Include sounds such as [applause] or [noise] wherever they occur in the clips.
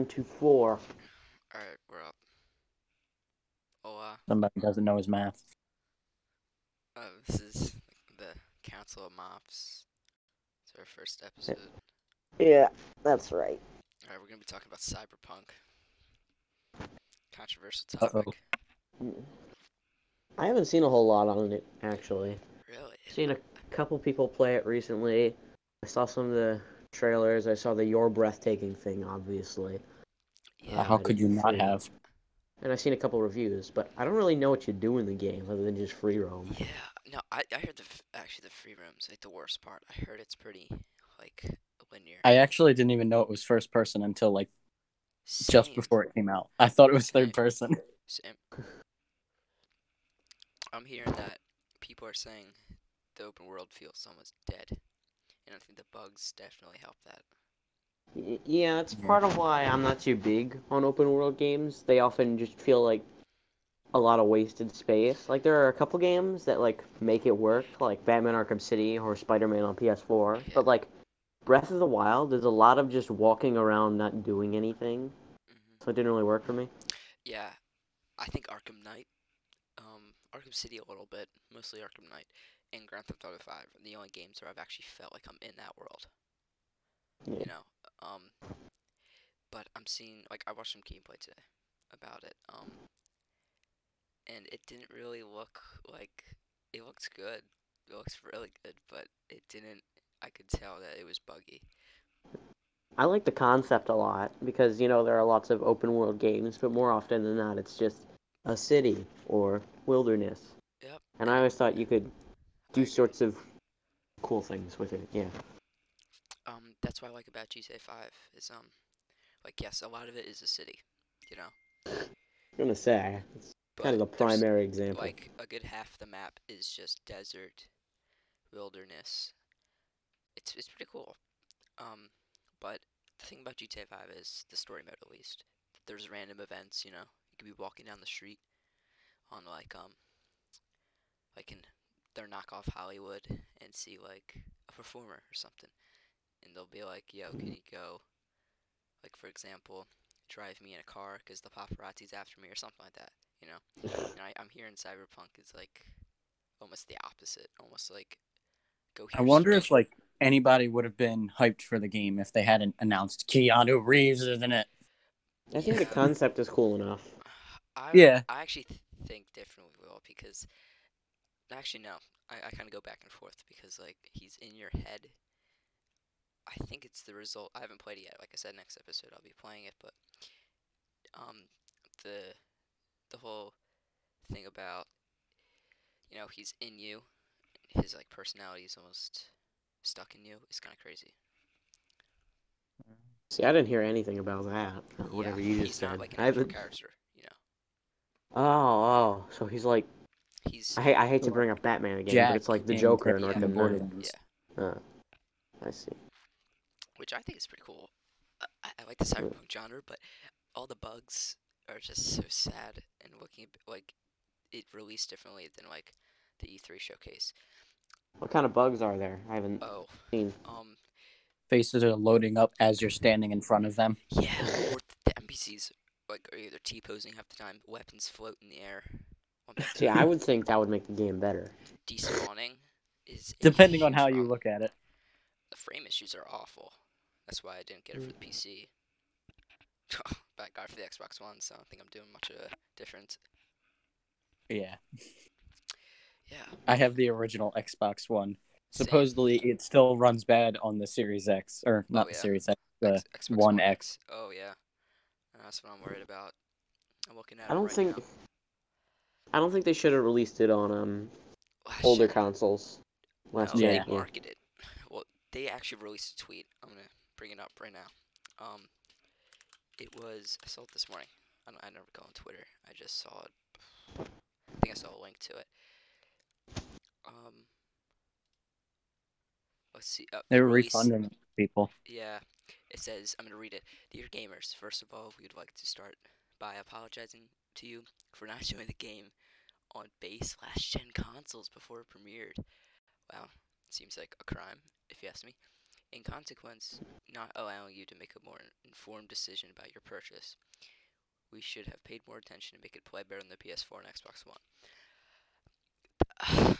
one, two, four. All right, we're up. Oh, uh, Somebody doesn't know his math. uh, this is the Council of Mops. It's our first episode. Yeah, that's right. All right, we're gonna be talking about cyberpunk. Controversial Uh-oh. topic. I haven't seen a whole lot on it actually. Really? Seen a couple people play it recently. I saw some of the trailers. I saw the "You're Breathtaking" thing, obviously, Yeah. How could you not Yeah. have? and I've seen a couple reviews. But I don't really know what you do in the game other than just free roam. Yeah. No, I I heard the actually the free room's like the worst part. I heard it's pretty like linear. I actually didn't even know it was first person until like just before it came out. I thought it was third person. [laughs] Same. I'm hearing that people are saying the open world feels almost dead, and I think the bugs definitely help that. Yeah, it's part of why I'm not too big on open world games. They often just feel like a lot of wasted space. Like there are a couple games that like make it work, like Batman Arkham City or Spider-Man on PS4. But like Breath of the Wild, there's a lot of just walking around not doing anything. hmm So it didn't really work for me. Yeah, I think Arkham Knight, um, Arkham City a little bit, mostly Arkham Knight, and Grand Theft Auto 5 are the only games where I've actually felt like I'm in that world. Yeah. You know, um, but I'm seeing like I watched some gameplay today about it, um, and it didn't really look like it looks good. It looks really good, but it didn't. I could tell that it was buggy. I like the concept a lot because you know there are lots of open world games, but more often than not, it's just a city or wilderness. Yep. And I always thought you could do sorts of cool things with it. Yeah. That's what I like about GTA 5 is um, like yes, a lot of it is a city, you know. I'm gonna say it's But kind of the primary example. Like a good half the map is just desert, wilderness. It's it's pretty cool. Um, but the thing about GTA 5 is the story mode at least. There's random events, you know. You could be walking down the street on like um like in their knockoff Hollywood and see like a performer or something. And they'll be like, "Yo, can you go like for example, drive me in a car cuz the paparazzi's after me or something like that." You know? [laughs] And I, I'm hearing Cyberpunk is like almost the opposite, almost like go I wonder straight. if like anybody would have been hyped for the game if they hadn't announced Keanu Reeves is in it. I think the concept is cool enough. [sighs] I, Yeah. I actually think differently, Will, because actually no, I, I kind of go back and forth because like he's in your head. I think it's the result. I haven't played it yet. Like I said, next episode I'll be playing it, but um, the the whole thing about you know he's in you, his like personality is almost stuck in you It's kind of crazy. See, I didn't hear anything about that. Whatever yeah, you just said. like an I haven't. character, you know. Oh, oh, so he's like. He's I hate. I hate to bring up Batman again, Jack but it's like the Joker in Batman Arkham Knight. Yeah. Uh, I see. Which I think is pretty cool. I, I- I like the cyberpunk genre, but all the bugs are just so sad and looking a like it released differently than like the E3 showcase. What kind of bugs are there? I haven't Oh, seen. um, Faces are loading up as you're standing in front of them. yeah, or the NPCs like are either T posing half the time, weapons float in the air. See, I would think that would make the game better. Despawning is Depending on huge how you look at it. The frame issues are awful. That's why I didn't get it for the PC. [laughs] but I got it for the Xbox One, so I don't think I'm doing much of a difference. Yeah. Yeah. I have the original Xbox One. same. Supposedly it still runs bad on the Series X or not the yeah. Series X, the X- Xbox One X. Oh yeah, that's what I'm worried about. I'm looking at. I don't right think. now. I don't think they should have released it on um Last older year- consoles. Last no, year, they Yeah. yeah. marketed. Well, they actually released a tweet. I'm gonna bring it up right now. Um, it was I saw it this morning. I don't, I never go on Twitter. I just saw it. I think I saw a link to it. Um, let's see. Uh, They were release- refunding people. Yeah, it says, I'm going to read it. Dear gamers, first of all, we would like to start by apologizing to you for not [laughs] showing the game on base last gen consoles before it premiered. Wow, seems like a crime, if you ask me. In consequence, not allowing you to make a more informed decision about your purchase, we should have paid more attention to make it play better on the PS4 and Xbox One.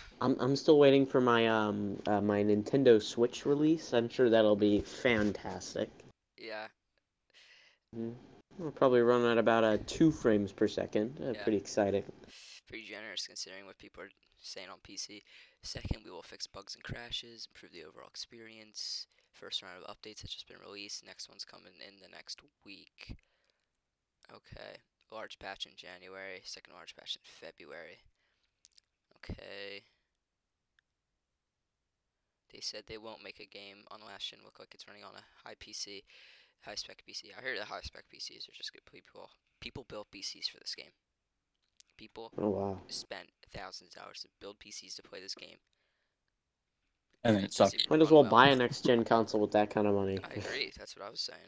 [sighs] I'm I'm still waiting for my um uh, my Nintendo Switch release. I'm sure that'll be fantastic. yeah, Mhm. I'll probably run at about uh, two frames per second. Uh, Yeah. Pretty exciting. pretty generous considering what people are saying on PC. Second, we will fix bugs and crashes, improve the overall experience. First round of updates has just been released. Next one's coming in the next week. Okay. Large patch in January. Second large patch in February. Okay. They said they won't make a game on last gen look like it's running on a high PC, high spec PC. I heard the high spec PCs are just good people. People built PCs for this game. People Oh wow. spent thousands of dollars to build PCs to play this game. And then it doesn't sucked. Might as well well. buy a [laughs] next gen console with that kind of money. I agree. That's what I was saying.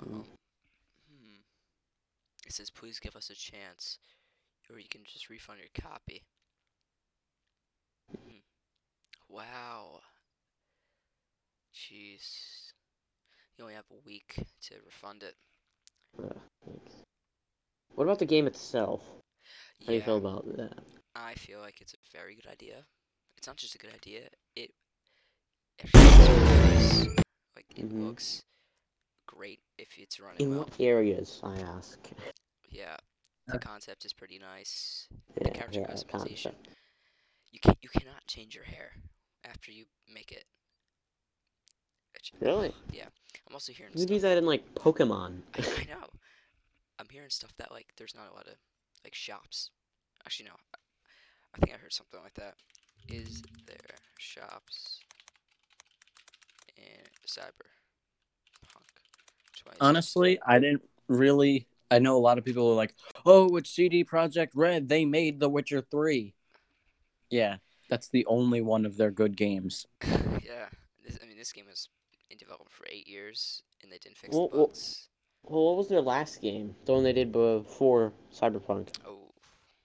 Mm. Um, hmm. It says, please give us a chance, or you can just refund your copy. Hmm. Wow. Jeez. You only have a week to refund it. Uh, thanks. What about the game itself? How do you feel about that? I feel like it's a very good idea. It's not just a good idea. It actually looks. Like it Mhm. looks great if it's running In well. what areas? I ask. Yeah, Uh, the concept is pretty nice. Yeah, character yeah, customization. concept. You can you cannot change your hair after you make it. Really? Yeah. I'm also hearing You do stuff. that in like Pokemon. I, I know. I'm hearing stuff that like there's not a lot of like shops. Actually, no. I, I think I heard something like that. Is there shops in Cyberpunk? Twice. Honestly, I didn't really. I know a lot of people are like, "Oh, it's CD Projekt Red. They made The Witcher 3." Yeah, that's the only one of their good games. [laughs] yeah. This, I mean, this game was in development for eight years, and they didn't fix Well, the well- Well, what was their last game? The one they did before Cyberpunk. Oh,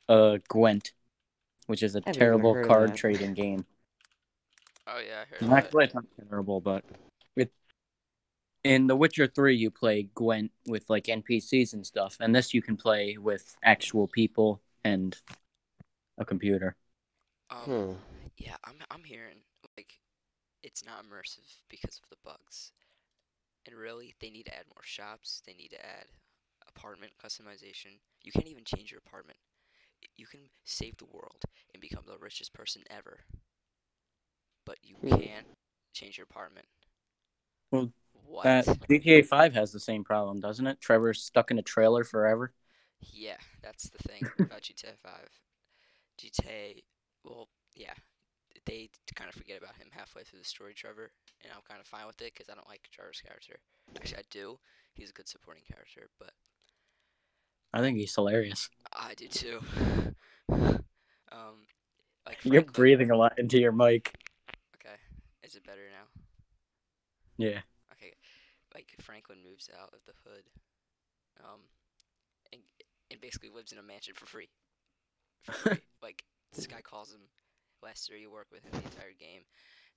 Uh, Gwent, which is a Haven't even terrible heard of card that. trading game. oh yeah, I heard of that. Actually, it's not terrible, but it, in The Witcher 3, you play Gwent with like NPCs and stuff, and this you can play with actual people and a computer. Um, Hmm. Yeah, I'm I'm hearing like it's not immersive because of the bugs. And really, they need to add more shops. They need to add apartment customization. You can't even change your apartment. Y- You can save the world and become the richest person ever. But you Hmm. can't change your apartment. Well, what? That GTA 5 has the same problem, doesn't it? Trevor's stuck in a trailer forever. Yeah, that's the thing [laughs] about GTA 5. GTA, well, yeah, they kind of forget about him halfway through the story, Trevor, and I'm kind of fine with it because I don't like Trevor's character. Actually, I do. He's a good supporting character, but I think he's hilarious. I do too. um, like You're breathing a lot into your mic. Okay, is it better now? Yeah. Okay, like Franklin moves out of the hood, um, and and basically lives in a mansion for free. For free. [laughs] like this guy calls him Lester. You work with him the entire game,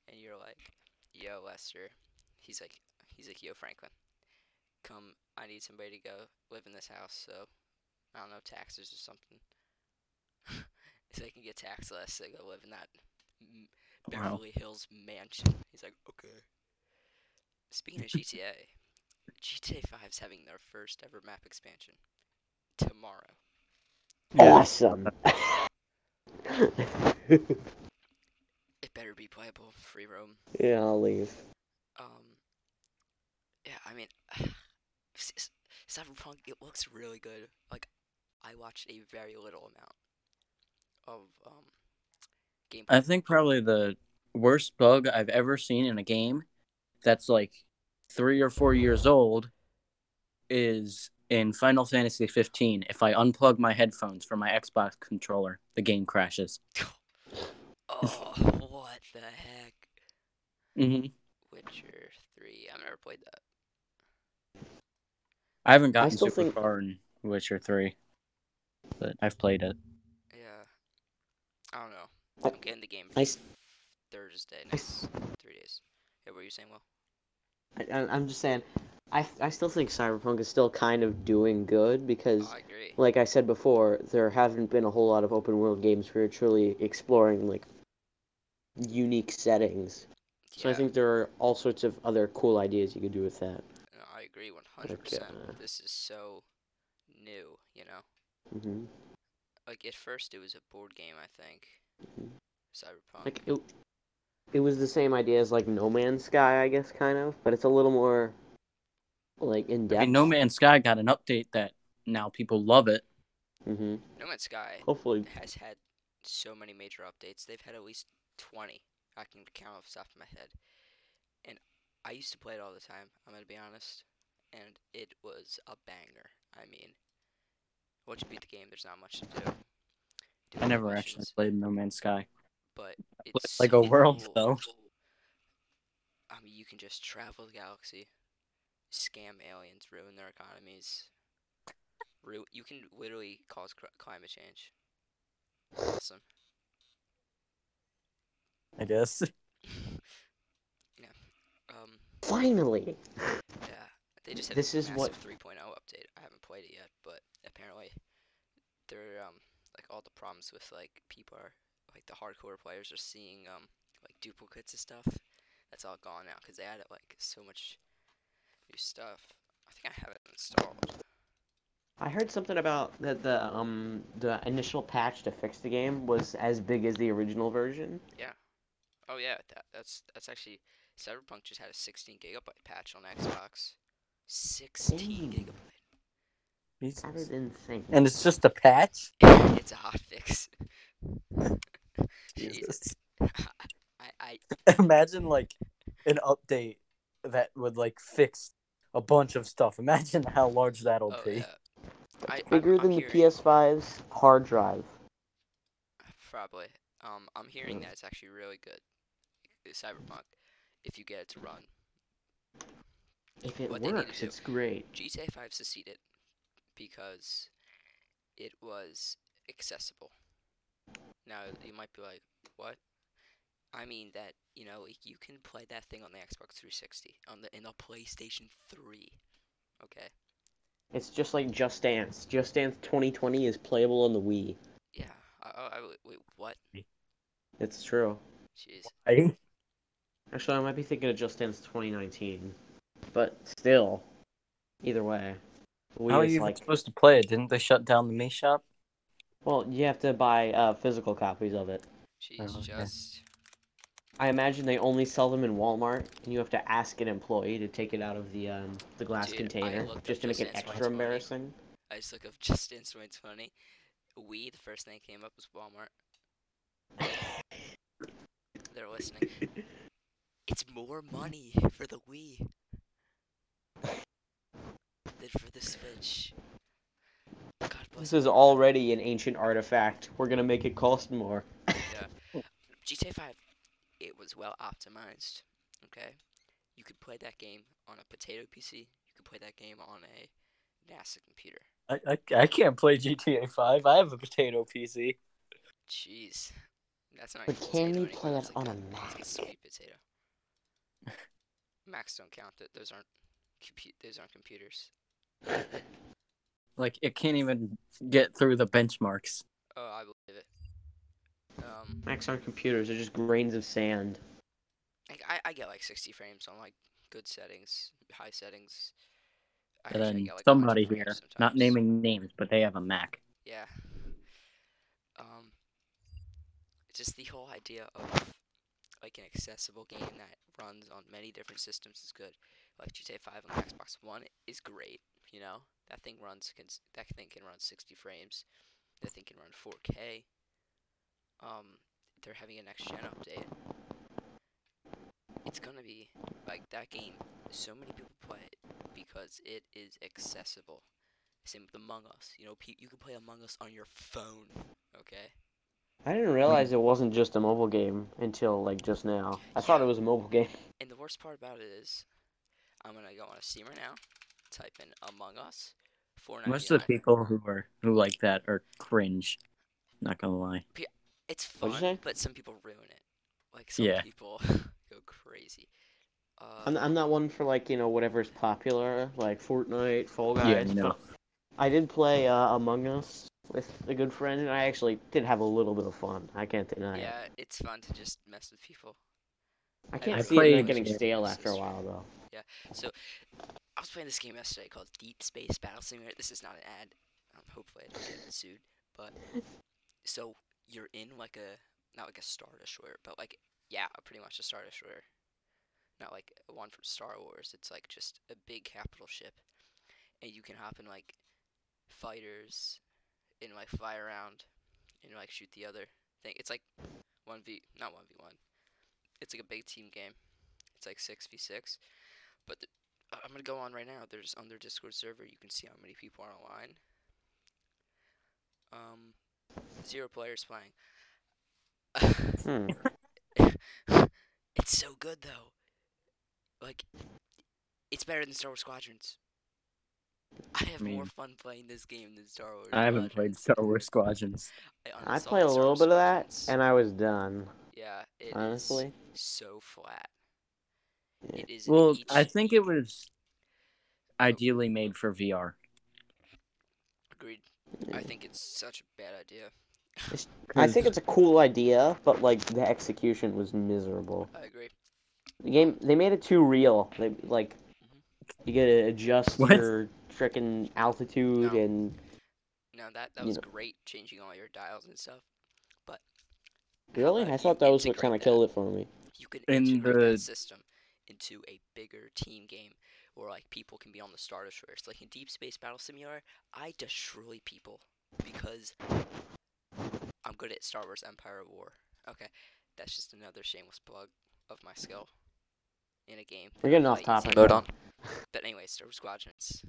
and you're like, "Yo, Lester." He's like, he's like, "Yo, Franklin, come. I need somebody to go live in this house. So I don't know taxes or something. so [laughs] they can get tax less. They go live in that m- Wow. Beverly Hills mansion." He's like, "Okay." Speaking of [laughs] GTA, GTA 5's having their first ever map expansion tomorrow. Awesome. It better be playable, free roam. yeah, I'll leave. Um, yeah, I mean, [sighs] s- s- Cyberpunk, it looks really good. Like, I watched a very little amount of um gameplay. I think probably the worst bug I've ever seen in a game that's like three or four years old is in Final Fantasy 15. If I unplug my headphones from my Xbox controller, the game crashes. [laughs] oh, what the heck? hmm Witcher 3. I've never played that. I haven't gotten still super think- far in Witcher 3, but I've played it. Yeah. I don't know. I- I'm getting the game I s- Thursday, I s- next three days. Yeah, what were you saying, Will? I, I- I'm just saying, I I still think Cyberpunk is still kind of doing good because, Oh, I agree. like I said before, there haven't been a whole lot of open world games where you're truly exploring like unique settings. So I think there are all sorts of other cool ideas you could do with that. no, I agree 100%. uh, This is so new, you know? Hmm Like, at first it was a board game, I think. Mhm. Cyberpunk. Like it, it was the same idea as like No Man's Sky, I guess, kind of, but it's a little more like in depth. I depth. mean, No Man's Sky got an update that now people love it. Mm-hmm. no Man's Sky Hopefully, has had so many major updates. They've had at least 20. I can count off the top of my head. And I used to play it all the time, I'm going to be honest. And it was a banger. I mean, once you beat the game, there's not much to do. Do I all the never actually played No Man's Sky. But it's like a world, cool. though. I mean, you can just travel the galaxy, scam aliens, ruin their economies. Ru- you can literally cause cr- climate change. Awesome. I guess. [laughs] yeah. Um, finally. yeah, they just had This a is what- massive 3.0 update. I haven't played it yet, but apparently, they're um like all the problems with like people are like the hardcore players are seeing um like duplicates of stuff. That's all gone now because they added like so much new stuff. I think I have it installed. I heard something about that the um the initial patch to fix the game was as big as the original version. Yeah. Oh yeah, that that's that's actually Cyberpunk just had a 16 gigabyte patch on Xbox. 16 Damn. gigabyte. That is insane. And it's just a patch? it's a hot fix. [laughs] Jesus. Jesus. [laughs] I, I [laughs] Imagine like an update that would like fix a bunch of stuff. Imagine how large that'll oh, be. yeah. I, I'm- Bigger I'm than the hearing- PS5's hard drive. Probably. Um, I'm hearing Mm. that it's actually really good. Cyberpunk, if you get it to run. If it What they need to works, it's great. GTA 5 succeeded because it was accessible. Now you might be like, "What?" I mean that you know like, you can play that thing on the Xbox 360 on the in the PlayStation 3. Okay. It's just like Just Dance. Just Dance 2020 is playable on the Wii. Yeah. I, I, I wait. What? It's true. Jeez. Right? Actually, I might be thinking of Just Dance 2019, but still, either way, the Wii How are you even like. supposed to play it? Didn't they shut down the Me Shop? Well, you have to buy uh, physical copies of it. Jeez. Oh, okay. Just. I imagine they only sell them in Walmart, and you have to ask an employee to take it out of the um, the glass Dude, container just up to make it extra embarrassing. I just look up Just Dance 2020. We, The first thing that came up was Walmart. They're listening. [laughs] It's more money for the Wii than for the Switch. God bless This is America. already an ancient artifact. We're gonna make it cost more. GTA [laughs] 5. It was well optimized. Okay, you could play that game on a potato PC. You could play that game on a NASA computer. I, I, I can't play GTA 5. I have a potato PC. Jeez, that's not. But even can you play it on a that's like Mac? sweet potato. [laughs] Macs don't count. Th- Those aren't. Compu- those aren't computers. Like, it can't even get through the benchmarks. Oh, I believe it. Um, Macs aren't computers; they're just grains of sand. like I, I get like 60 frames on like good settings, high settings. I And then get, like, somebody frames here, not naming names, but they have a Mac. Yeah. Um, just the whole idea of like an accessible game that runs on many different systems is good. Like GTA 5 on the Xbox One is great. You know that thing runs. Can, that thing can run 60 frames. That thing can run 4K. Um, they're having a next gen update. It's gonna be like that game. So many people play it because it is accessible. Same with Among Us. You know, you can play Among Us on your phone. Okay. I didn't realize it wasn't just a mobile game until like just now. I thought it was a mobile game. And the worst part about it is, I'm gonna go on a Steam right now, type in Among Us, four Most of the people who are who like that are cringe. Not gonna lie. It's fun, but some people ruin it. Like some Yeah. people [laughs] go crazy. Uh, I'm, I'm not one for like you know whatever's popular, like Fortnite, Fall Guys. Yeah, no. I did play uh, Among Us with a good friend, and I actually did have a little bit of fun. I can't deny it. yeah, it's fun to just mess with people. I can't I see it getting stale after a while though. Yeah. So, I was playing this game yesterday called Deep Space Battle Simulator. This is not an ad. Um, hopefully, I don't get sued. But so you're in like a not like a Star Destroyer, but like yeah, pretty much a Star Destroyer. Not like one from Star Wars. It's like just a big capital ship, and you can hop in like fighters, and like fly around, and like shoot the other thing. It's like one v not one v one. It's like a big team game. It's like six v six. But the, I'm gonna go on right now. There's on their Discord server. You can see how many people are online. Um, zero players playing. Hmm. [laughs] it's so good though. Like, it's better than Star Wars Squadrons. I have more mean- fun playing this game than Star Wars. I haven't played Star Wars Squadrons. I uninstalled played a little Wars bit of that, and I was done. yeah, it is Honestly, so flat. Yeah. It is. Well, each- I think it was ideally made for VR. agreed. I think it's such a bad idea. [laughs] I think it's a cool idea, but like the execution was miserable. I agree. The game they made it too real. They like Mm-hmm. you gotta adjust What? your freaking altitude No. and No, that that was know. great, changing all your dials and stuff. But really, uh, I thought that was what kind of killed it for me. you can In integrate the- that system into a bigger team game where like people can be on the Star Destroyers. Like in Deep Space Battle Simulator, I destroy people because I'm good at Star Wars Empire of War. Okay, that's just another shameless plug of my skill in a game. We're getting off play easy topic. Mode on. [laughs] But anyway, Star Wars Squadrons.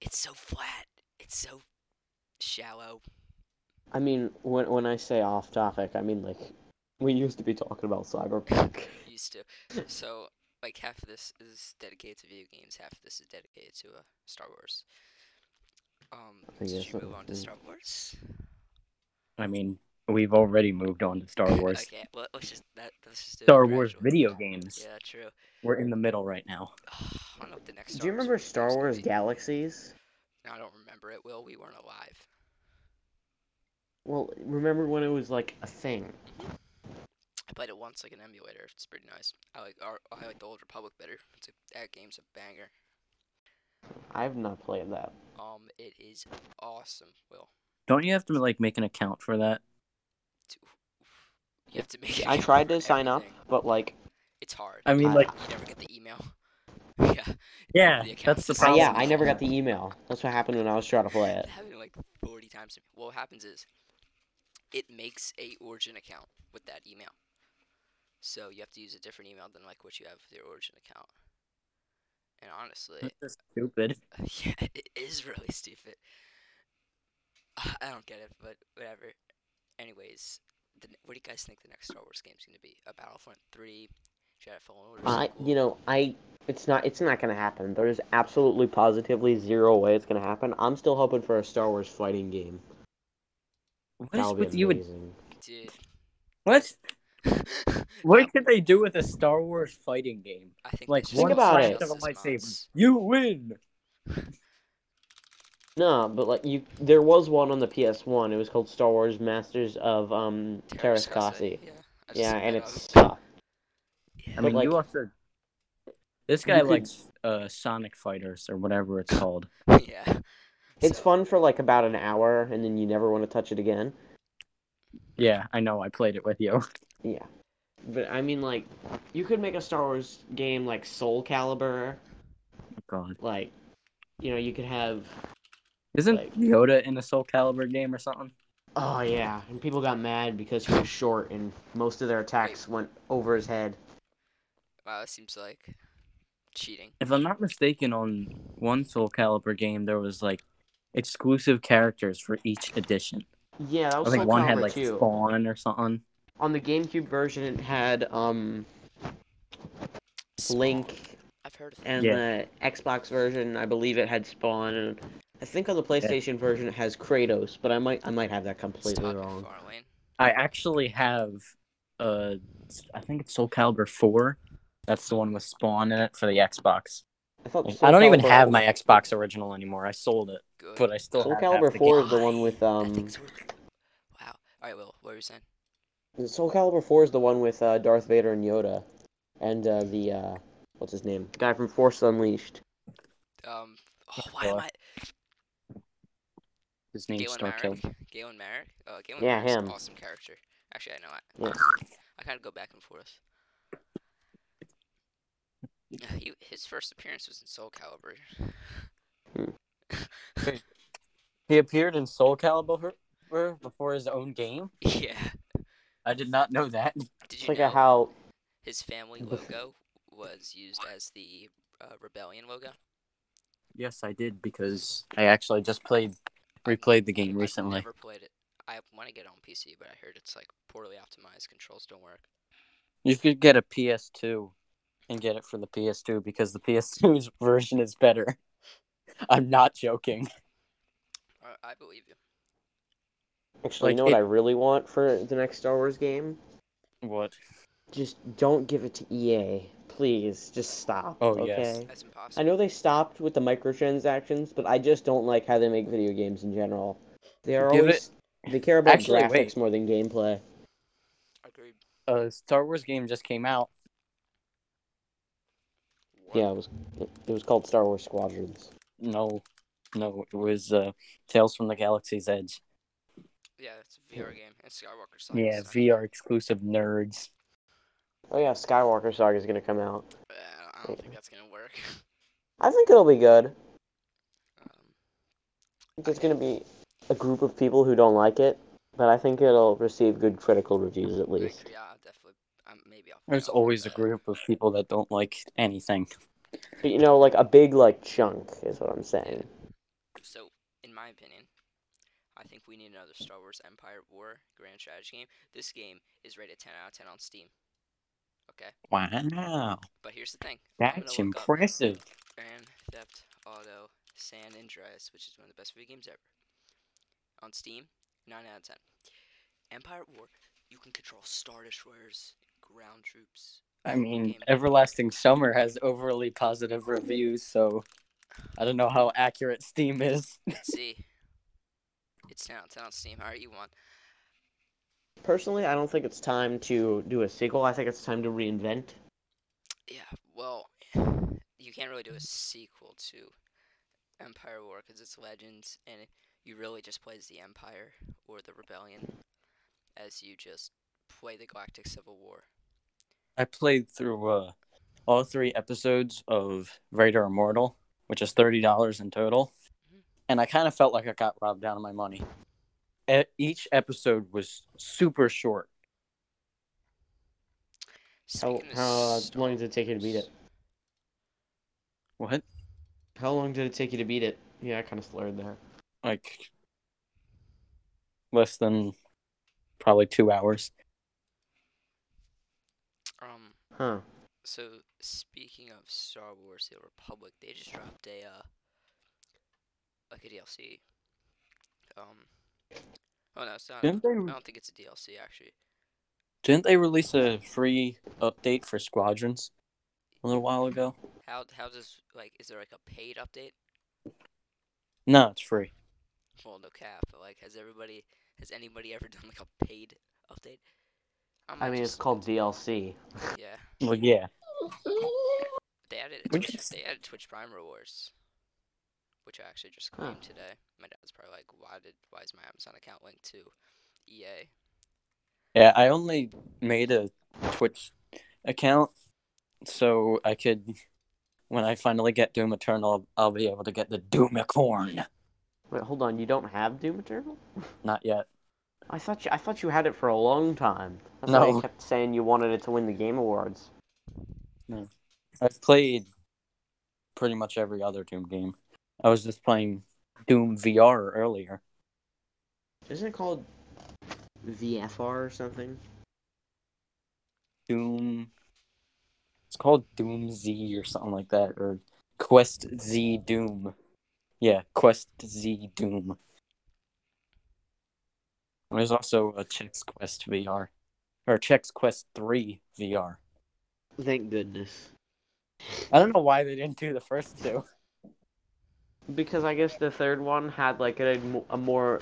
It's so flat. It's so shallow. I mean, when when I say off topic, I mean like we used to be talking about cyberpunk. [laughs] used to. So like half of this is dedicated to video games, half of this is dedicated to uh, Star Wars. Um, I should we move on to. Star Wars? I mean, we've already moved on to Star Wars. okay, well, let's just that let's just do Star Wars video games. Yeah, true. We're in the middle right now. [sighs] I don't know what the next. Do you Wars remember game's Star Wars. Galaxies? No, I don't remember it. Will we weren't alive. Well, remember when it was like a thing? I played it once like an emulator. It's pretty nice. I like our, I like the Old Republic better. It's a, that game's a banger. I've not played that. Um, it is awesome. Will Don't you have to like make an account for that? you have to make? an I tried to sign up, but like, It's hard. I mean, I- like, you never get the email. [laughs] yeah. yeah, The that's the is- uh, problem. yeah, I never got the email. That's what happened when I was trying to play it. It happened like 40 times to me. What happens is, it makes a Origin account with that email. So you have to use a different email than like what you have with your Origin account. And honestly, That's stupid. [laughs] yeah, it is really stupid. [sighs] I don't get it, but whatever. Anyways, the, what do you guys think the next Star Wars game is going to be? A Battlefront 3, Jedi Fallen Order I, sequel? you know, I. It's not. It's not gonna happen. There's absolutely, positively zero way it's gonna happen. I'm still hoping for a Star Wars fighting game. What is That'll be with you? and- Dude. What? Um, [laughs] What could they do with a Star Wars fighting game? I think Like Think one about it. of a lightsaber. You win. [laughs] No, but like you, there was one on the PS1. It was called Star Wars Masters of um Teräs Käsi. Yeah, Yeah, and that it sucked. Yeah. I mean, like, you also. This guy could- likes uh, Sonic Fighters or whatever it's called. [laughs] yeah. It's So, fun for like about an hour, and then you never want to touch it again. Yeah, I know. I played it with you. Yeah, but I mean, like, you could make a Star Wars game like Soul Calibur. God, Like, you know, you could have. isn't Like- Yoda in a Soul Calibur game or something? Oh yeah, and people got mad because he was short, and most of their attacks went over his head. Wow, that seems like cheating. If I'm not mistaken, on one Soul Calibur game there was like exclusive characters for each edition. Yeah, that I was think Soul one had like too. Spawn or something. On the GameCube version, it had um Spawn. Link, I've heard of and Yeah. the Xbox version, I believe it had Spawn, and I think on the PlayStation version it has Kratos, but I might I might have that completely Stop wrong. Farlane. I actually have uh I think it's Soul Calibur 4 That's the one with Spawn in it for the Xbox. I thought Soul I don't even Calibur- have my Xbox original anymore. I sold it, Good. but I still Soul have half Calibur the 4 game. is the one with um. thing's really cool. Wow. All right, Will. What were you saying? Soul Calibur 4 is the one with uh, Darth Vader and Yoda, and uh, the uh, what's his name? The guy from Force Unleashed. Um. Oh, why am. I? His name's Galen Starkill. Marek. Galen Marek. Oh, Galen Yeah, Marek's him. an awesome character. Actually, I know. I, Yeah. I kind of go back and forth. Yeah, [laughs] He, his first appearance was in Soul Calibur. He appeared in Soul Calibur before his own game. [laughs] yeah. I did not know that. [laughs] Did you like know how his family logo was used as the uh, Rebellion logo? Yes, I did because I actually just played, replayed the game I've recently. never played it. I want to get it on PC, but I heard it's like poorly optimized. Controls don't work. You could get a PS2 and get it for the PS2 because the PS2's [laughs] version is better. [laughs] I'm not joking. I, I believe you. Actually, you like, know what it- I really want for the next Star Wars game? What? Just don't give it to EA, please. Just stop. Oh, okay? yes. That's impossible. I know they stopped with the microtransactions, but I just don't like how they make video games in general. They are Give always they care about Actually, graphics wait. more than gameplay. Agreed. A Star Wars game just came out. What? Yeah, it was it was called Star Wars Squadrons. No, no, it was uh, Tales from the Galaxy's Edge. Yeah, it's a VR game. It's Skywalker Saga. Yeah, so- VR exclusive nerds. Oh yeah, Skywalker Saga is gonna come out. Uh, I don't think that's gonna work. [laughs] I think it'll be good. Um, There's gonna be a group of people who don't like it, but I think it'll receive good critical reviews at least. yeah, definitely. Um, maybe I'll. There's always a group of people that don't like anything. But you know, like a big like chunk is what I'm saying. So, in my opinion, I think we need another Star Wars Empire War Grand Strategy game. This game is rated 10 out of 10 on Steam. Okay, Wow, but here's the thing. That's impressive. Grand Theft Auto San Andreas, which is one of the best video games ever. On Steam, 9 out of 10. Empire War, you can control Star Destroyers, ground troops. I mean. Everlasting Summer has overly positive reviews, so I don't know how accurate Steam is. [laughs] See. It's 10 out on Steam. Alright, you won. Personally, I don't think it's time to do a sequel. I think it's time to reinvent. Yeah, well, you can't really do a sequel to Empire War because it's Legends, and it, you really just play as the Empire or the Rebellion as you just play the Galactic Civil War. I played through uh, all three episodes of Vader Immortal, which is thirty dollars in total. And I kind of felt like I got robbed out of my money. E- each episode was super short. How Speaking of how uh, Star long did it take you to beat it? What? How long did it take you to beat it? Yeah, I kind of slurred there. Like less than probably two hours. Um, Huh. so speaking of Star Wars: The Republic, they just dropped a uh, like a DLC. Um, oh no, it's not. Didn't I don't think it's a DLC actually. Didn't they release a free update for Squadrons a little while ago? How how does like is there like a paid update? No, it's free. Well, no cap, but like, has everybody, has anybody ever [laughs] done like a paid update? I might mean, it's called DLC. Yeah, Well, yeah. they added Twitch, they added Twitch Prime rewards, which I actually just Huh. claimed today. My dad's probably like, why did why is my Amazon account linked to EA? Yeah, I only made a Twitch account so I could, when I finally get Doom Eternal, I'll be able to get the Doomicorn. Wait, hold on. You don't have Doom Eternal? Not yet. I thought you. I thought you had it for a long time. That's why No. you kept saying you wanted it to win the Game Awards. No. I've played pretty much every other Doom game. I was just playing Doom VR earlier. Isn't it called VFR or something? Doom. It's called Doom Z or something like that, or Quest Z Doom. Yeah, Quest Z Doom. There's also a Chex Quest VR, or Chex Quest Three VR. Thank goodness. I don't know why they didn't do the first two. Because I guess the third one had like a, a more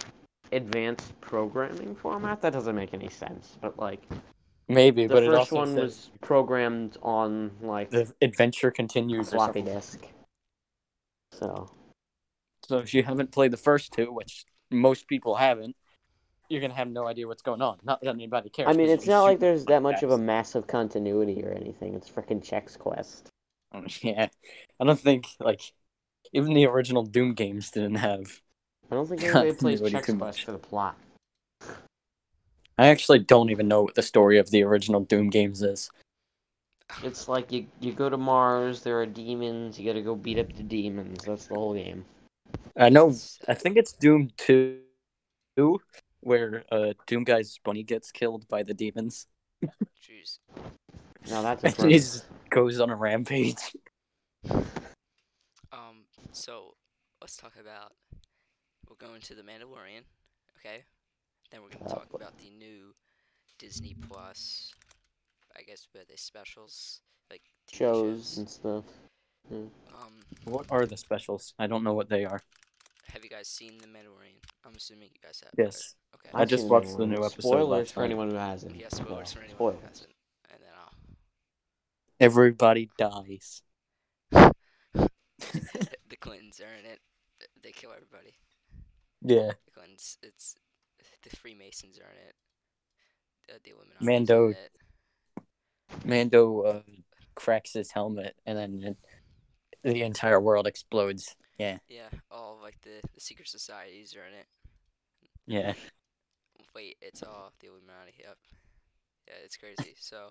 advanced programming format. That doesn't make any sense. But like Maybe, the but it first one was programmed on like the adventure continues. floppy disk. So So if you haven't played the first two, which most people haven't, you're gonna have no idea what's going on. Not that anybody cares. I mean, it's not like there's that much of a massive continuity or anything. It's freaking Chex Quest. [laughs] Yeah, I don't think like even the original Doom games didn't have. I don't think [laughs] anybody plays Continuity Chex too Quest much. for the plot. I actually don't even know what the story of the original Doom games is. It's like you you go to Mars. There are demons. You got to go beat up the demons. That's the whole game. I know. I think it's Doom Two, where uh, Doom Guy's bunny gets killed by the demons. Jeez. Now that's [laughs] And he just goes on a rampage. [laughs] So let's talk about. We're going to the Mandalorian. Okay. Then we're gonna Oh, talk about the new Disney Plus. I guess where they specials like TV shows and stuff. Um. What are the specials? I don't know what they are. Have you guys seen the Mandalorian? I'm assuming you guys have. right? Yes. Okay. I I've just watched the Mandalorian. new episode Spoilers for anyone who hasn't. Yeah. Spoilers Yeah, for anyone spoilers. who hasn't. And then I'll. Everybody dies. [laughs] the Clintons are in it. They kill everybody. yeah. The Clintons. It's the Freemasons are in it. The, the Illuminati. Mando-. Mando uh, cracks his helmet, and then the entire world explodes. Yeah. Yeah. All like the the secret societies are in it. Yeah. Wait, it's all the Illuminati. Yep. Yeah, it's crazy. So.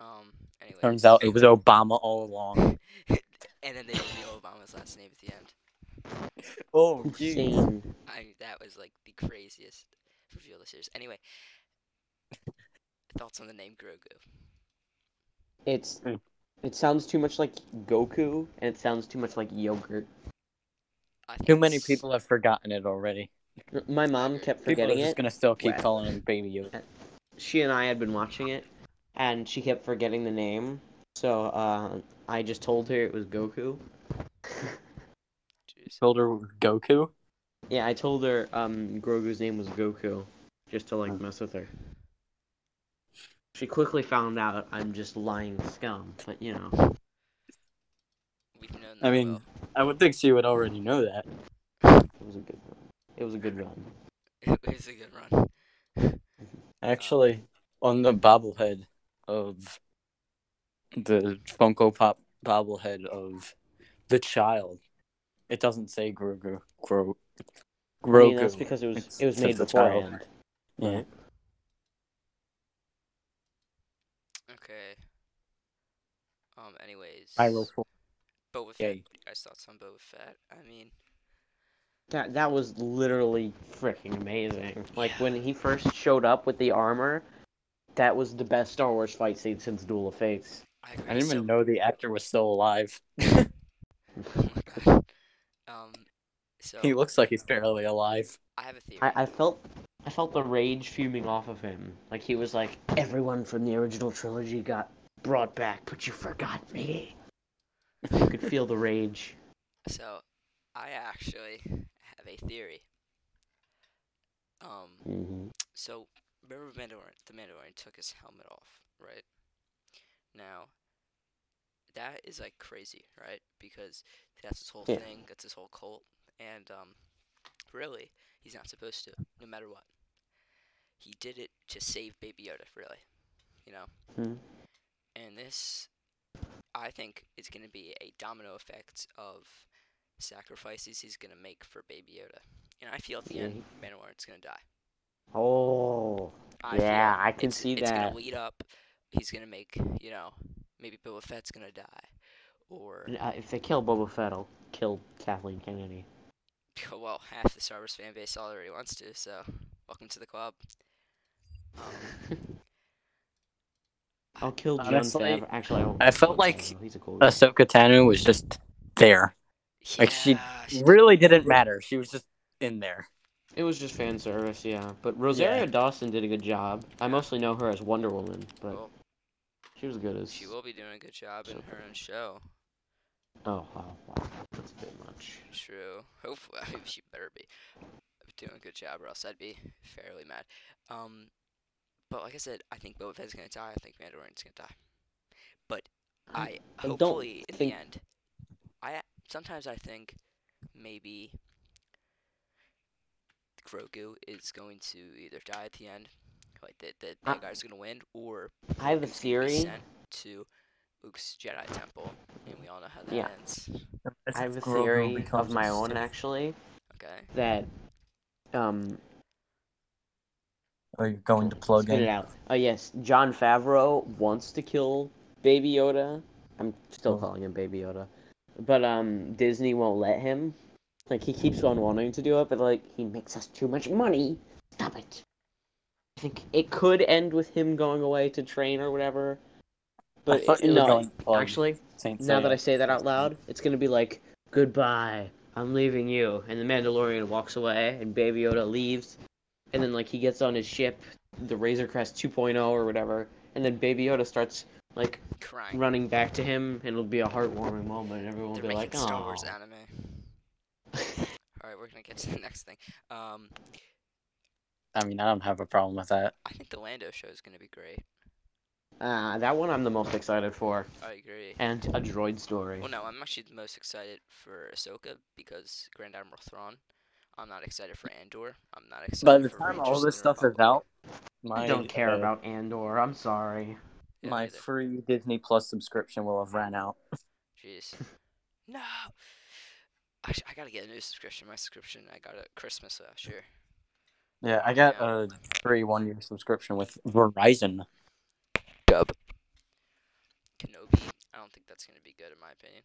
Um. Anyway. Turns out it was Obama all along. [laughs] and then they reveal Obama's last name at the end. Oh, Insane. I that was like the craziest reveal of the series. Anyway, thoughts on the name Grogu? It's Hmm. it sounds too much like Goku, and it sounds too much like yogurt. Too many it's- people have forgotten it already. My mom kept forgetting People are forgetting just it. gonna still keep Wow. calling him Baby Yoda. She and I had been watching it, and she kept forgetting the name. So uh, I just told her it was Goku. Jeez. [laughs] Told her Goku. yeah, I told her um, Grogu's name was Goku, just to like Huh. mess with her. She quickly found out I'm just lying scum, but you know. I mean, well. I would think she would already know that. It was a good run. It was a good run. it was a good run. Actually, on the bobblehead of the Funko Pop bobblehead of the child, it doesn't say Grogu. Gro- I Grogu. mean, that's because it was It's- it was made says the child. beforehand. yeah. Okay. Um. Anyways. Pyro Four. Boba Fett. Yay. What you guys thoughts on Boba Fett? I mean, That that was literally freaking amazing. Like Yeah. when he first showed up with the armor, that was the best Star Wars fight scene since Duel of Fates. I agree. I didn't so, even know the actor was still alive. [laughs] Oh. Um. So He looks like he's barely alive. I have a theory. I, I felt I felt the rage fuming off of him. Like he was like, everyone from the original trilogy got brought back, but you forgot me. You could feel the rage. [laughs] So, I actually have a theory. Um, hmm so remember Mandalorian? The Mandalorian took his helmet off, right? Now, that is like crazy, right? Because that's his whole Yeah. thing. That's his whole cult, and um, really, he's not supposed to, no matter what. He did it to save Baby Yoda, really, you know. Mhm. And this, I think, is going to be a domino effect of sacrifices he's going to make for Baby Yoda. And I feel at the Yeah, end, Mandalorian's going to die. Oh, I Yeah, I can it's, see it's that. gonna lead up. He's gonna make, you know, maybe Boba Fett's gonna die, or uh, if they kill Boba Fett, I'll kill Kathleen Kennedy. [laughs] well, half the Star Wars fan base already wants to. So, welcome to the club. Um, [laughs] I'll kill Jon Honestly, Favreau. Actually, I, won't I felt like Favreau. he's a cool guy. Ahsoka Tano was just there. Like, she she Really didn't matter. She was just in there. It was just fan service, yeah. But Rosario Yeah. Dawson did a good job. I mostly know her as Wonder Woman, but Well, She was good as. She will be doing a good job in her own show. Oh wow, wow, that's a bit much. True. Hopefully, [laughs] I mean, she better be doing a good job, or else I'd be fairly mad. Um, but like I said, I think Boba Fett's gonna die. I think Mandalorian's gonna die. But I, I don't hopefully in think- the end, I sometimes I think maybe Grogu is going to either die at the end, like the the I- bad guy's gonna win, or I have a Grogu's gonna be theory. to Luke's Jedi temple, and we all know how that Yeah. ends. I have a theory of my own Sith. actually Okay. that um Are you going to plug spit it in? out. Oh yes, Jon Favreau wants to kill Baby Yoda. I'm still Oh. calling him Baby Yoda, but um Disney won't let him. Like he keeps on wanting to do it, but like he makes us too much money. Stop it. I think it could end with him going away to train or whatever. But thought it- you no, going to plug actually, Saint now that I say that out loud, it's gonna be like, goodbye, I'm leaving you. And the Mandalorian walks away, and Baby Yoda leaves. And then, like, he gets on his ship, the Razor Crest 2.0 or whatever. And then Baby Yoda starts, like, Crying. running back to him, and it'll be a heartwarming moment. And everyone will They're be making like, Star Wars oh. anime. [laughs] All right, we're gonna get to the next thing. Um, I mean, I don't have a problem with that. I think the Lando show is gonna be great. uh, that one I'm the most excited for. I agree. And a droid story. Well, no, I'm actually the most excited for Ahsoka because Grand Admiral Thrawn. I'm not excited for Andor. I'm not excited. By the for time Rangers all this the stuff is out, my I don't care uh, about Andor, I'm sorry. Yeah, my neither. free Disney Plus subscription will have ran out. [laughs] Jeez. no. I, I gotta get a new subscription. My subscription I got at Christmas last year. Yeah, I got a free one year subscription with Verizon. Dub. Kenobi. I don't think that's gonna be good in my opinion.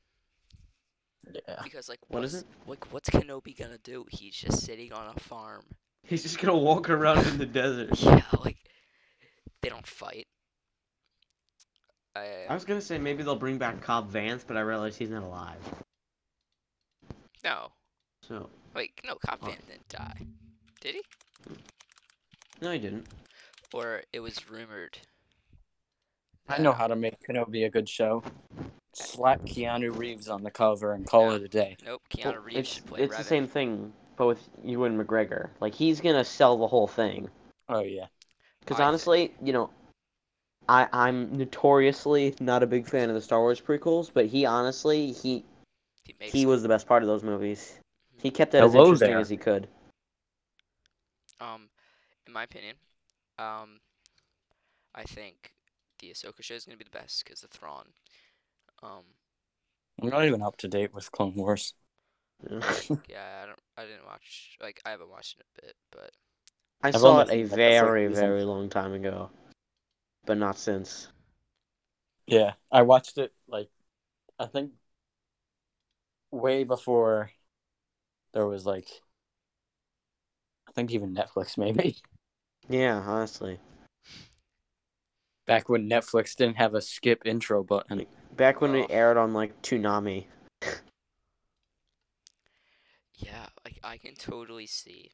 Yeah. Because like, What is it? Like, what's Kenobi gonna do? He's just sitting on a farm. He's just gonna walk around in the desert. [laughs] Yeah, like they don't fight. I, I was gonna say maybe they'll bring back Cobb Vanth, but I realized he's not alive. no. So Wait, no, Cop Oh. Van didn't die. Did he? No, he didn't. Or it was rumored. I know how to make Kenobi a good show. Slap Keanu Reeves on the cover and call Yeah. it a day. Nope, Keanu Well, Reeves it's should play it's the same thing, but with Ewan McGregor. Like he's gonna sell the whole thing. Oh yeah. Because I honestly, you know, I I'm notoriously not a big fan of the Star Wars prequels, but he honestly he He he was the best part of those movies. He kept it as Hello interesting there. as he could. Um, in my opinion, um, I think the Ahsoka show is gonna be the best because of Thrawn. Um, I'm not even up to date with Clone Wars. yeah, [laughs] I don't, I didn't watch, like, I haven't watched it a bit, but I I've saw it a seen, like, very very long time ago, but not since. Yeah, I watched it like I think way before there was like I think even Netflix [laughs] maybe. Yeah, honestly. Back when Netflix didn't have a skip intro button. Back when Oh. it aired on like Toonami. yeah, like, I can totally see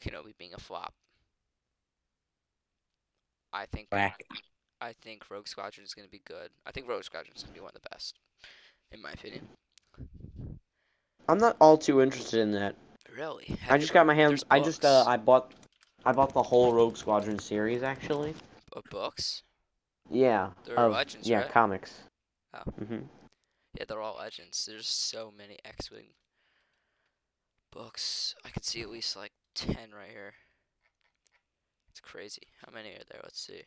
Kenobi being a flop. I think Back. I think Rogue Squadron is gonna be good. I think Rogue Squadron is gonna be one of the best, in my opinion. I'm not all too interested in that. Really? I just got my hands. I just uh. I bought, I bought the whole Rogue Squadron series actually. Books. Yeah. They're of- legends, Yeah, right? comics. Oh. hmm Yeah, they're all legends. There's so many X-wing books. I could see at least like ten right here. It's crazy. How many are there? Let's see.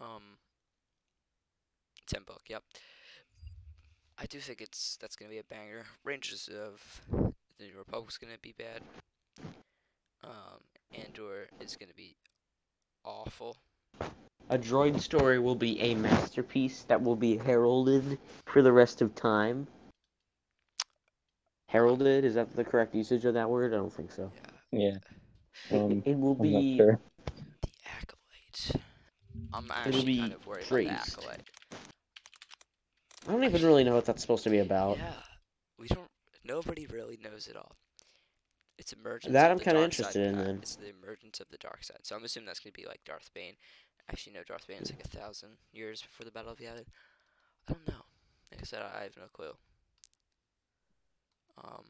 Um, ten book. Yep. I do think it's that's gonna be a banger. Rangers of the New Republic's gonna be bad. Um, Andor is gonna be awful. A droid story will be a masterpiece that will be heralded for the rest of time. Heralded is that the correct usage of that word? I don't think so. Yeah. Um, it will I'm not be. sure. The acolyte. I'm actually be kind of worried praised. about the acolyte. I don't even really know what that's supposed to be about. Yeah, we don't. Nobody really knows it all. It's emergence. That of I'm kinda interested in then. It's the emergence of the dark side. So I'm assuming that's gonna be like Darth Bane, Actually, no, Darth Vader's like a thousand years before the Battle of Yavin. I don't know. Like I said, I have no clue. Um,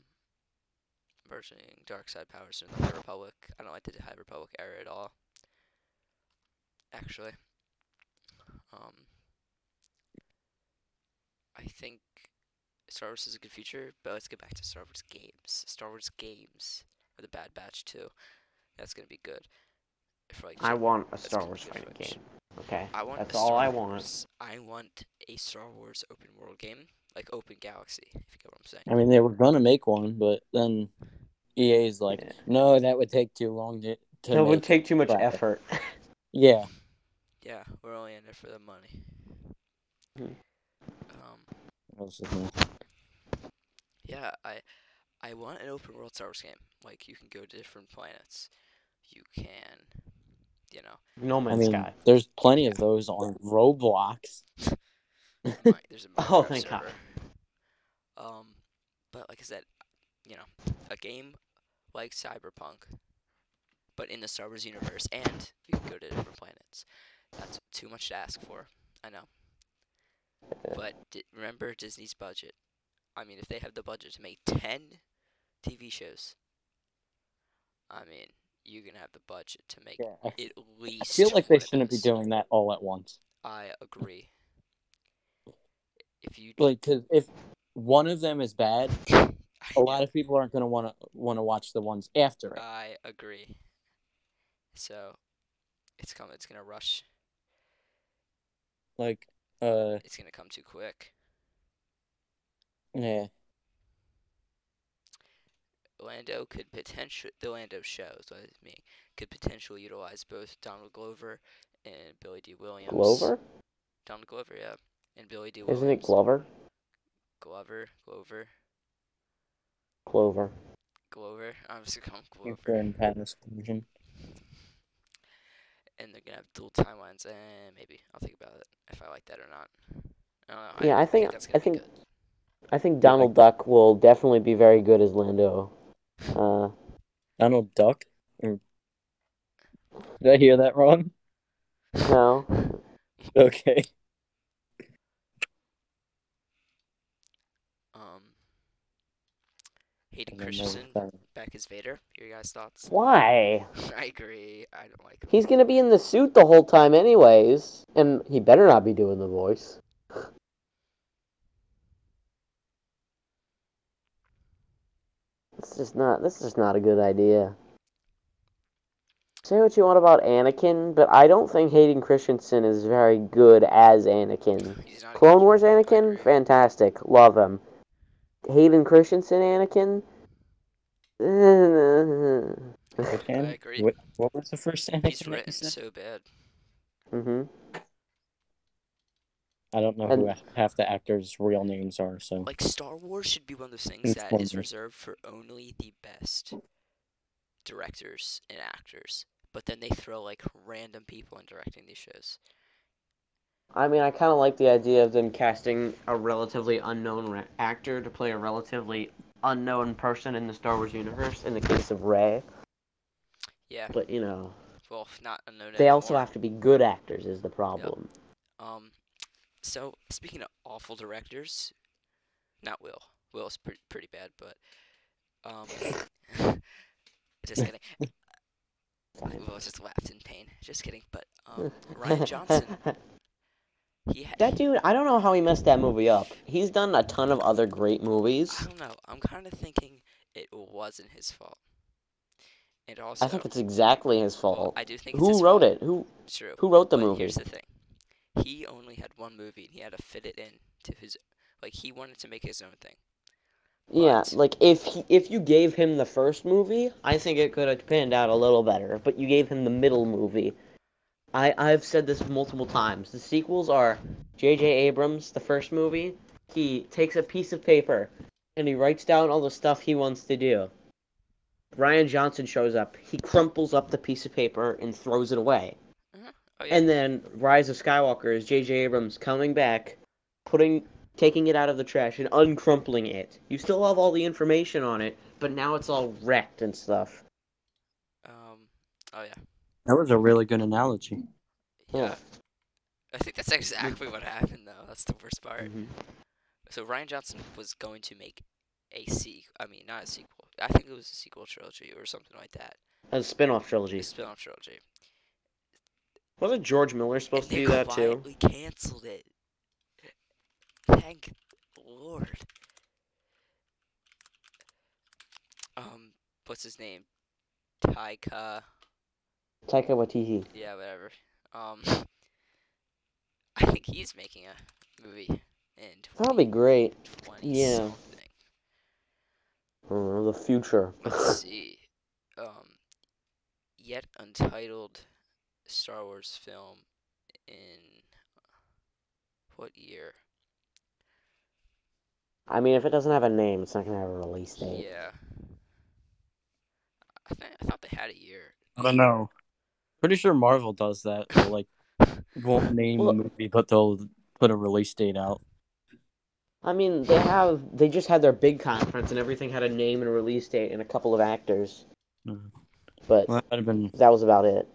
versioning dark side powers in the High Republic. I don't like the High Republic era at all. Actually, um, I think Star Wars is a good future, but let's get back to Star Wars games. Star Wars games, or the Bad Batch too. That's gonna be good. For like I want a Star Wars be good for, fighting game. Okay. I want That's all Star I want. Wars, I want a Star Wars open world game, like Open Galaxy, if you get what I'm saying. I mean, they were gonna make one, but then EA's like, Yeah. no, that would take too long to. to That would take too much Right. effort. [laughs] Yeah, Yeah, we're only in it for the money. Hmm. Um, that was just me. Yeah, I, I want an open world Star Wars game. Like you can go to different planets. You can, you know, No I Man's mean, Sky. there's plenty of those on Roblox. [laughs] Mine- there's a [laughs] Oh, Minecraft thank God. Um, but like I said, you know, a game like Cyberpunk, but in the Star Wars universe, and you can go to different planets. That's too much to ask for. I know. But di- remember Disney's budget. I mean, if they have the budget to make ten TV shows, I mean, you're going to have the budget to make Yeah, f- at least. I feel like they shouldn't be doing that all at once. I agree. If you like, cause if one of them is bad, [coughs] a lot of people aren't gonna want to want to watch the ones after it. I agree. So, it's come. It's gonna rush. Like, uh, It's gonna come too quick. Yeah, Lando could potentially the Lando show, is what I mean, could potentially utilize both Donald Glover and Billy Dee Williams. Glover? Donald Glover, yeah, and Billy Dee Williams. Isn't it Glover? Glover, Glover, Clover. Glover. I'm just gonna call him for Glover. in Patton's conclusion. And they're gonna have dual timelines, and maybe I'll think about it if I like that or not. I don't know. Yeah, I think- that's I think- good. I think Donald Duck will definitely be very good as Lando. Uh, Donald Duck. Or... Did I hear that wrong? no. [laughs] Okay. Um, Hayden Christensen there was, back as Vader. Your guys' thoughts? [laughs] Why? I agree. I don't like him. He's gonna be in the suit the whole time, anyways, and he better not be doing the voice. This is not. This is not a good idea. Say what you want about Anakin, but I don't think Hayden Christensen is very good as Anakin. He's not a Clone Wars Anakin, fantastic, love him. Hayden Christensen Anakin, Anakin? I agree. What, what was the first Anakin? He's written so bad. hmm I don't know And- who half the actors' real names are, so Like Star Wars should be one of those things It's that one is reserved for only the best directors and actors. But then they throw like random people in directing these shows. I mean, I kind of like the idea of them casting a relatively unknown ra- actor to play a relatively unknown person in the Star Wars universe. In the case of Rey, Yeah. but you know, Well, not unknown. they also have to be good actors. Is the problem? Um, so speaking of awful directors, not Will. Will's pretty pretty bad, but um, [laughs] just kidding. [laughs] Will just laughed in pain. Just kidding. But um, Rian Johnson, he that dude, I don't know how he messed that movie up. He's done a ton of other great movies. I don't know. I'm kind of thinking it wasn't his fault. And also, I think it's exactly his well, fault. I do think Who wrote fault. it? Who True. who wrote the but movie? Here's the thing. He only had one movie, and he had to fit it in to his. Like he wanted to make his own thing. Yeah, like if he, if you gave him the first movie, I think it could have panned out a little better. But you gave him the middle movie. I I've said this multiple times. The sequels are J.J. Abrams, the first movie. He takes a piece of paper and he writes down all the stuff he wants to do. Rian Johnson shows up. He crumples up the piece of paper and throws it away. Oh yeah. And then Rise of Skywalker is J.J. Abrams coming back, putting, taking it out of the trash and uncrumpling it. You still have all the information on it, but now it's all wrecked and stuff. um. Oh yeah. that was a really good analogy. Yeah. I think that's exactly what happened, though. That's the worst part. Mhm. So Rian Johnson was going to make a sequel. I mean, not a sequel. I think it was a sequel trilogy or something like that. A spin-off A trilogy. spin-off trilogy. Wasn't George Miller supposed to do that too? We canceled it. Thank Lord. Um, what's his name? Taika. Taika Waititi. Yeah, whatever. Um, [laughs] I think he's making a movie and That'll be great. yeah. something. Uh, the future. Let's [laughs] see. Um, yet untitled Star Wars film in what year? I mean, if it doesn't have a name, it's not gonna have a release date. Yeah. I think I thought they had a year. I don't know. Pretty sure Marvel does that. They'll like won't name Well- the movie, but they'll put a release date out. I mean, they have. They just had their big conference, and everything had a name and a release date and a couple of actors. Mhm. But Well, that been. that was about it.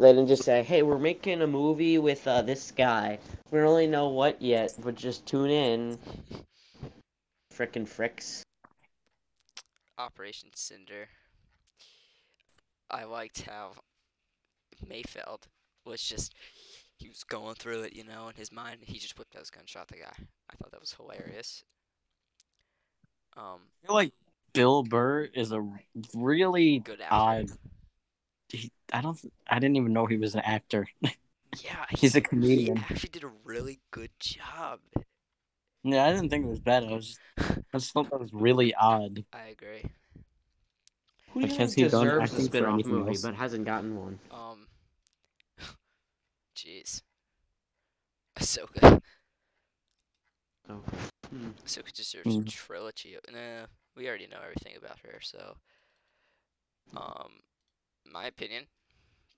They didn't just say, "Hey, we're making a movie with uh, this guy. We don't really know what yet, but just tune in." Frickin' fricks. Operation Cinder. I liked how Mayfeld was just he was going through it, you know, in his mind. He just whipped out his gun, shot the guy. I thought that was hilarious. Um, I feel like Bill Burr is a really good actor. odd. He, I don't. I didn't even know he was an actor. [laughs] Yeah, He's a comedian. he actually did a really good job. Yeah, I didn't think it was bad. I was. Just, I just thought that was really odd. I agree. Who do Like, you has think he done deserves a acting for spin-off anything movie else? but hasn't gotten one? Um, [laughs] jeez, Ahsoka. Oh. Hmm. Ahsoka deserves Mm. a trilogy. Nah, we already know everything about her, so. Um, my opinion,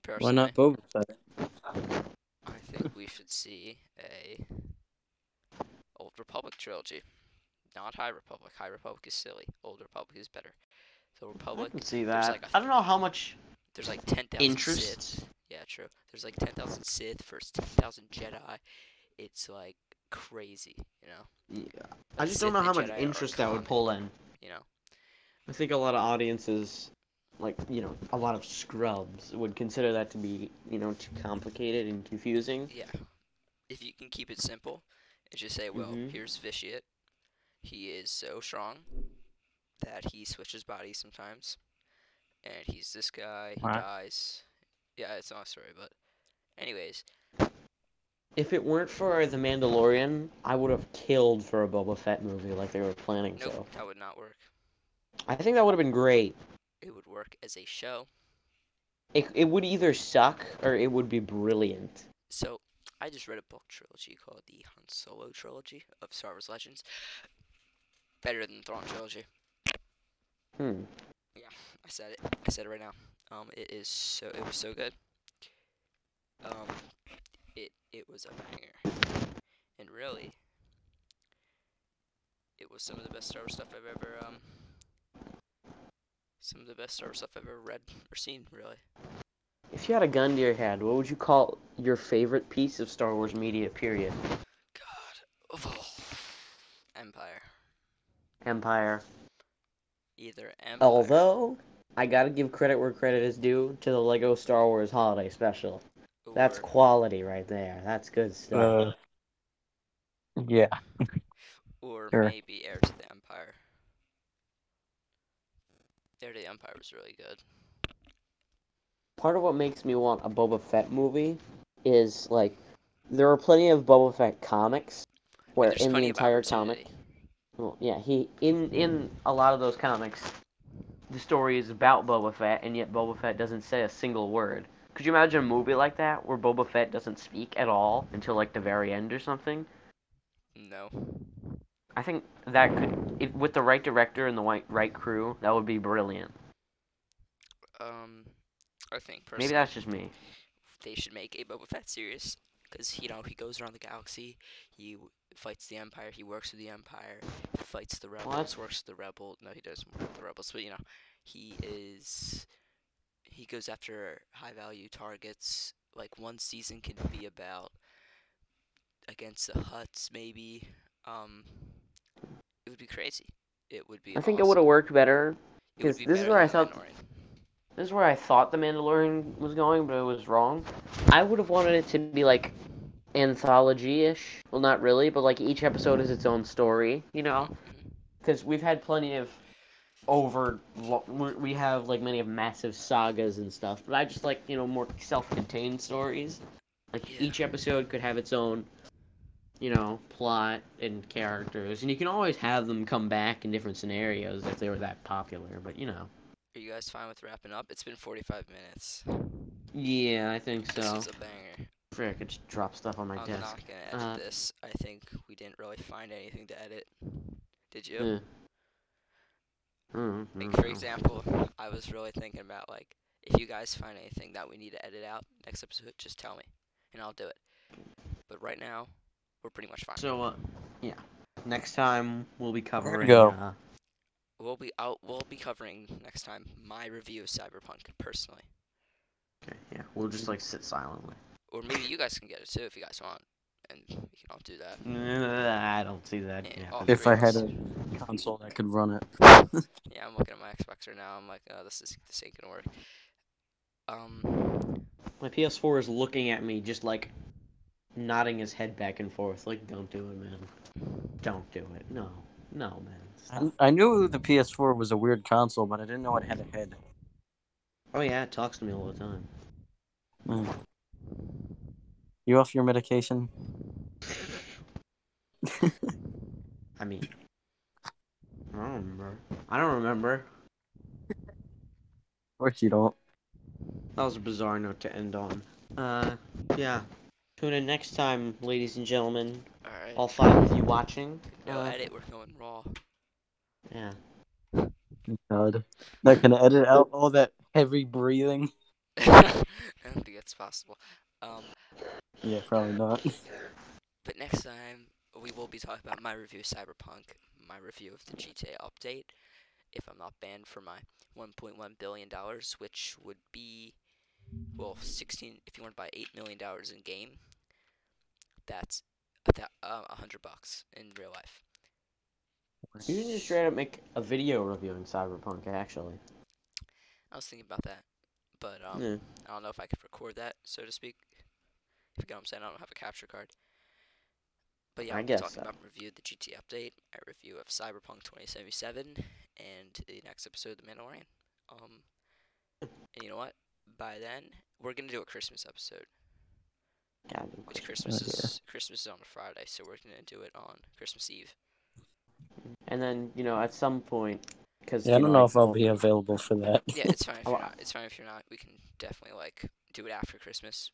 Why personally, not Boba Fett? I think we should see a Old Republic trilogy, not High Republic. High Republic is silly. Old Republic is better. So I Republic, can see that. like a- I don't know how much there's like ten thousand interest. Sith. Yeah, true. There's like ten thousand Sith versus ten thousand Jedi. It's like crazy, you know. Yeah. I The just don't know how much Jedi interest that would pull in. You know. I think a lot of audiences, like you know, a lot of scrubs would consider that to be you know too complicated and confusing. Yeah. If you can keep it simple and just say, well, Mhm. here's Vitiate. He is so strong that he switches bodies sometimes. And he's this guy, he Wow. dies. Yeah, it's not a story, but anyways, If it weren't for the Mandalorian, I would have killed for a Boba Fett movie like they were planning nope, that would not work. I think that would have been great. It would work as a show. It it would either suck or it would be brilliant. So, I just read a book trilogy called the Han Solo trilogy of Star Wars Legends. Better than the Thrawn trilogy. Hmm. Yeah, I said it. I said it right now. Um, it is so. It was so good. Um, it it was a banger, and really, it was some of the best Star Wars stuff I've ever um. Some of the best Star Wars stuff I've ever read or seen. Really. If you had a gun to your head, what would you call your favorite piece of Star Wars media? Period. God. Oh. Empire. Empire. Either Empire. Although I gotta give credit where credit is due to the Lego Star Wars Holiday Special. That's or- quality right there. That's good stuff. Uh, yeah. or Sure. maybe Heir to the Empire. Heir to the Empire was really good. Part of what makes me want a Boba Fett movie is like there are plenty of Boba Fett comics where there's in the entire comic. Well, yeah, he in in a lot of those comics, the story is about Boba Fett, and yet Boba Fett doesn't say a single word. Could you imagine a movie like that where Boba Fett doesn't speak at all until like the very end or something? No. I think that could, if, with the right director and the right right crew, that would be brilliant. Um, I think personally Maybe that's just me. they should make a Boba Fett series because you know he goes around the galaxy, he fights the Empire, he works with the Empire, he fights the rebels, that's- works with the rebel. No, he doesn't work with the rebels, but you know, he is he goes after high value targets. like one season could be about against the Hutts, maybe. Um, it would be crazy. It would be. I think it would have worked better. It would 'cause be this is where I thought- This is where I thought the Mandalorian was going, but it was wrong. I would have wanted it to be like anthology-ish. Well, not really, but like each episode is its own story. You know, mm-hmm. because we've had plenty of over. we- We have like many of massive sagas and stuff, but I just like you know more self-contained stories. Like Yeah. each episode could have its own, you know, plot and characters, and you can always have them come back in different scenarios if they were that popular. But you know. Are you guys fine with wrapping up? It's been 45 minutes. Yeah, I think so. This was a banger. Frick, I could just drop stuff on my I'm desk. not gonna edit Uh, this. I think we didn't really find anything to edit. Did you? Yeah. Mm, Like for example, I was really thinking about like if you guys find anything that we need to edit out next episode, just tell me, and I'll do it. But right now, we're pretty much fine. So, uh, yeah. Next time we'll be covering. go. Uh, we'll be out. We'll be covering next time my review of Cyberpunk personally, okay, yeah, we'll just like sit silently. or maybe you guys can get it too if you guys want, and we can all do that. [laughs] I don't see that. Yeah, Yeah, all but- If I had a console that could run it. [laughs] Yeah, I'm looking at my Xbox right now. I'm like, oh, this is this ain't gonna work. Um, my PS4 is looking at me, just like nodding his head back and forth. Like, don't do it, man. Don't do it. No, no, man. I, I knew the PS4 was a weird console, but I didn't know it had a head. Oh yeah, it talks to me all the time. Mm. You off your medication? [laughs] I mean, I don't remember. I don't remember. Of course you don't. That was a bizarre note to end on. Uh, yeah. Tune in next time, ladies and gentlemen. all right. All five of you watching. no Uh, edit. We're going raw. yeah. God. Not gonna edit out all that heavy breathing. [laughs] I don't think it's possible. Um, Yeah, probably not. but next time we will be talking about my review of Cyberpunk, my review of the GTA update. If I'm not banned for my 1.1 billion dollars, which would be, well, 16. If you want to buy 8 million dollars in game, that's a thou- uh, hundred bucks in real life. You can just straight up make a video reviewing Cyberpunk, actually. I was thinking about that, but um, yeah. I don't know if I could record that, so to speak. If you get what I'm saying, I don't have a capture card. But yeah, I I'm guess talking so. about review the GT update, a review of Cyberpunk 2077, and the next episode of The Mandalorian. Um, and you know what? By then, we're gonna do a Christmas episode. God, Which Christmas yeah. is Christmas is on a Friday, so we're gonna do it on Christmas Eve. And then, you know, at some point, because Yeah, I don't know if I'll be available for that. Yeah, [laughs] it's fine if you're not. It's fine if you're not. We can definitely like do it after Christmas.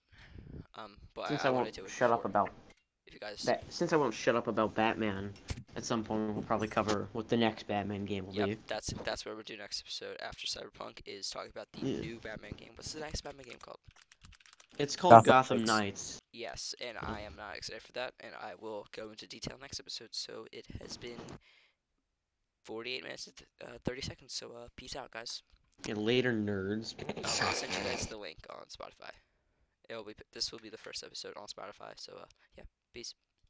Um, but Since I, I, I want won't to do it shut up about If you guys, that, since I won't shut up about Batman, at some point we'll probably cover what the next Batman game will Yep, be. that's that's what we'll do next episode after Cyberpunk is talking about the Yeah. new Batman game. What's the next Batman game called? It's called Gotham Gotham, Knights. Knights. Yes, and I am not excited for that, and I will go into detail next episode. So it has been 48 minutes and th- uh, 30 seconds. So uh, peace out, guys. And later, nerds. Um, I'll send you guys the link on Spotify. It'll be this will be the first episode on Spotify. So uh, yeah, peace.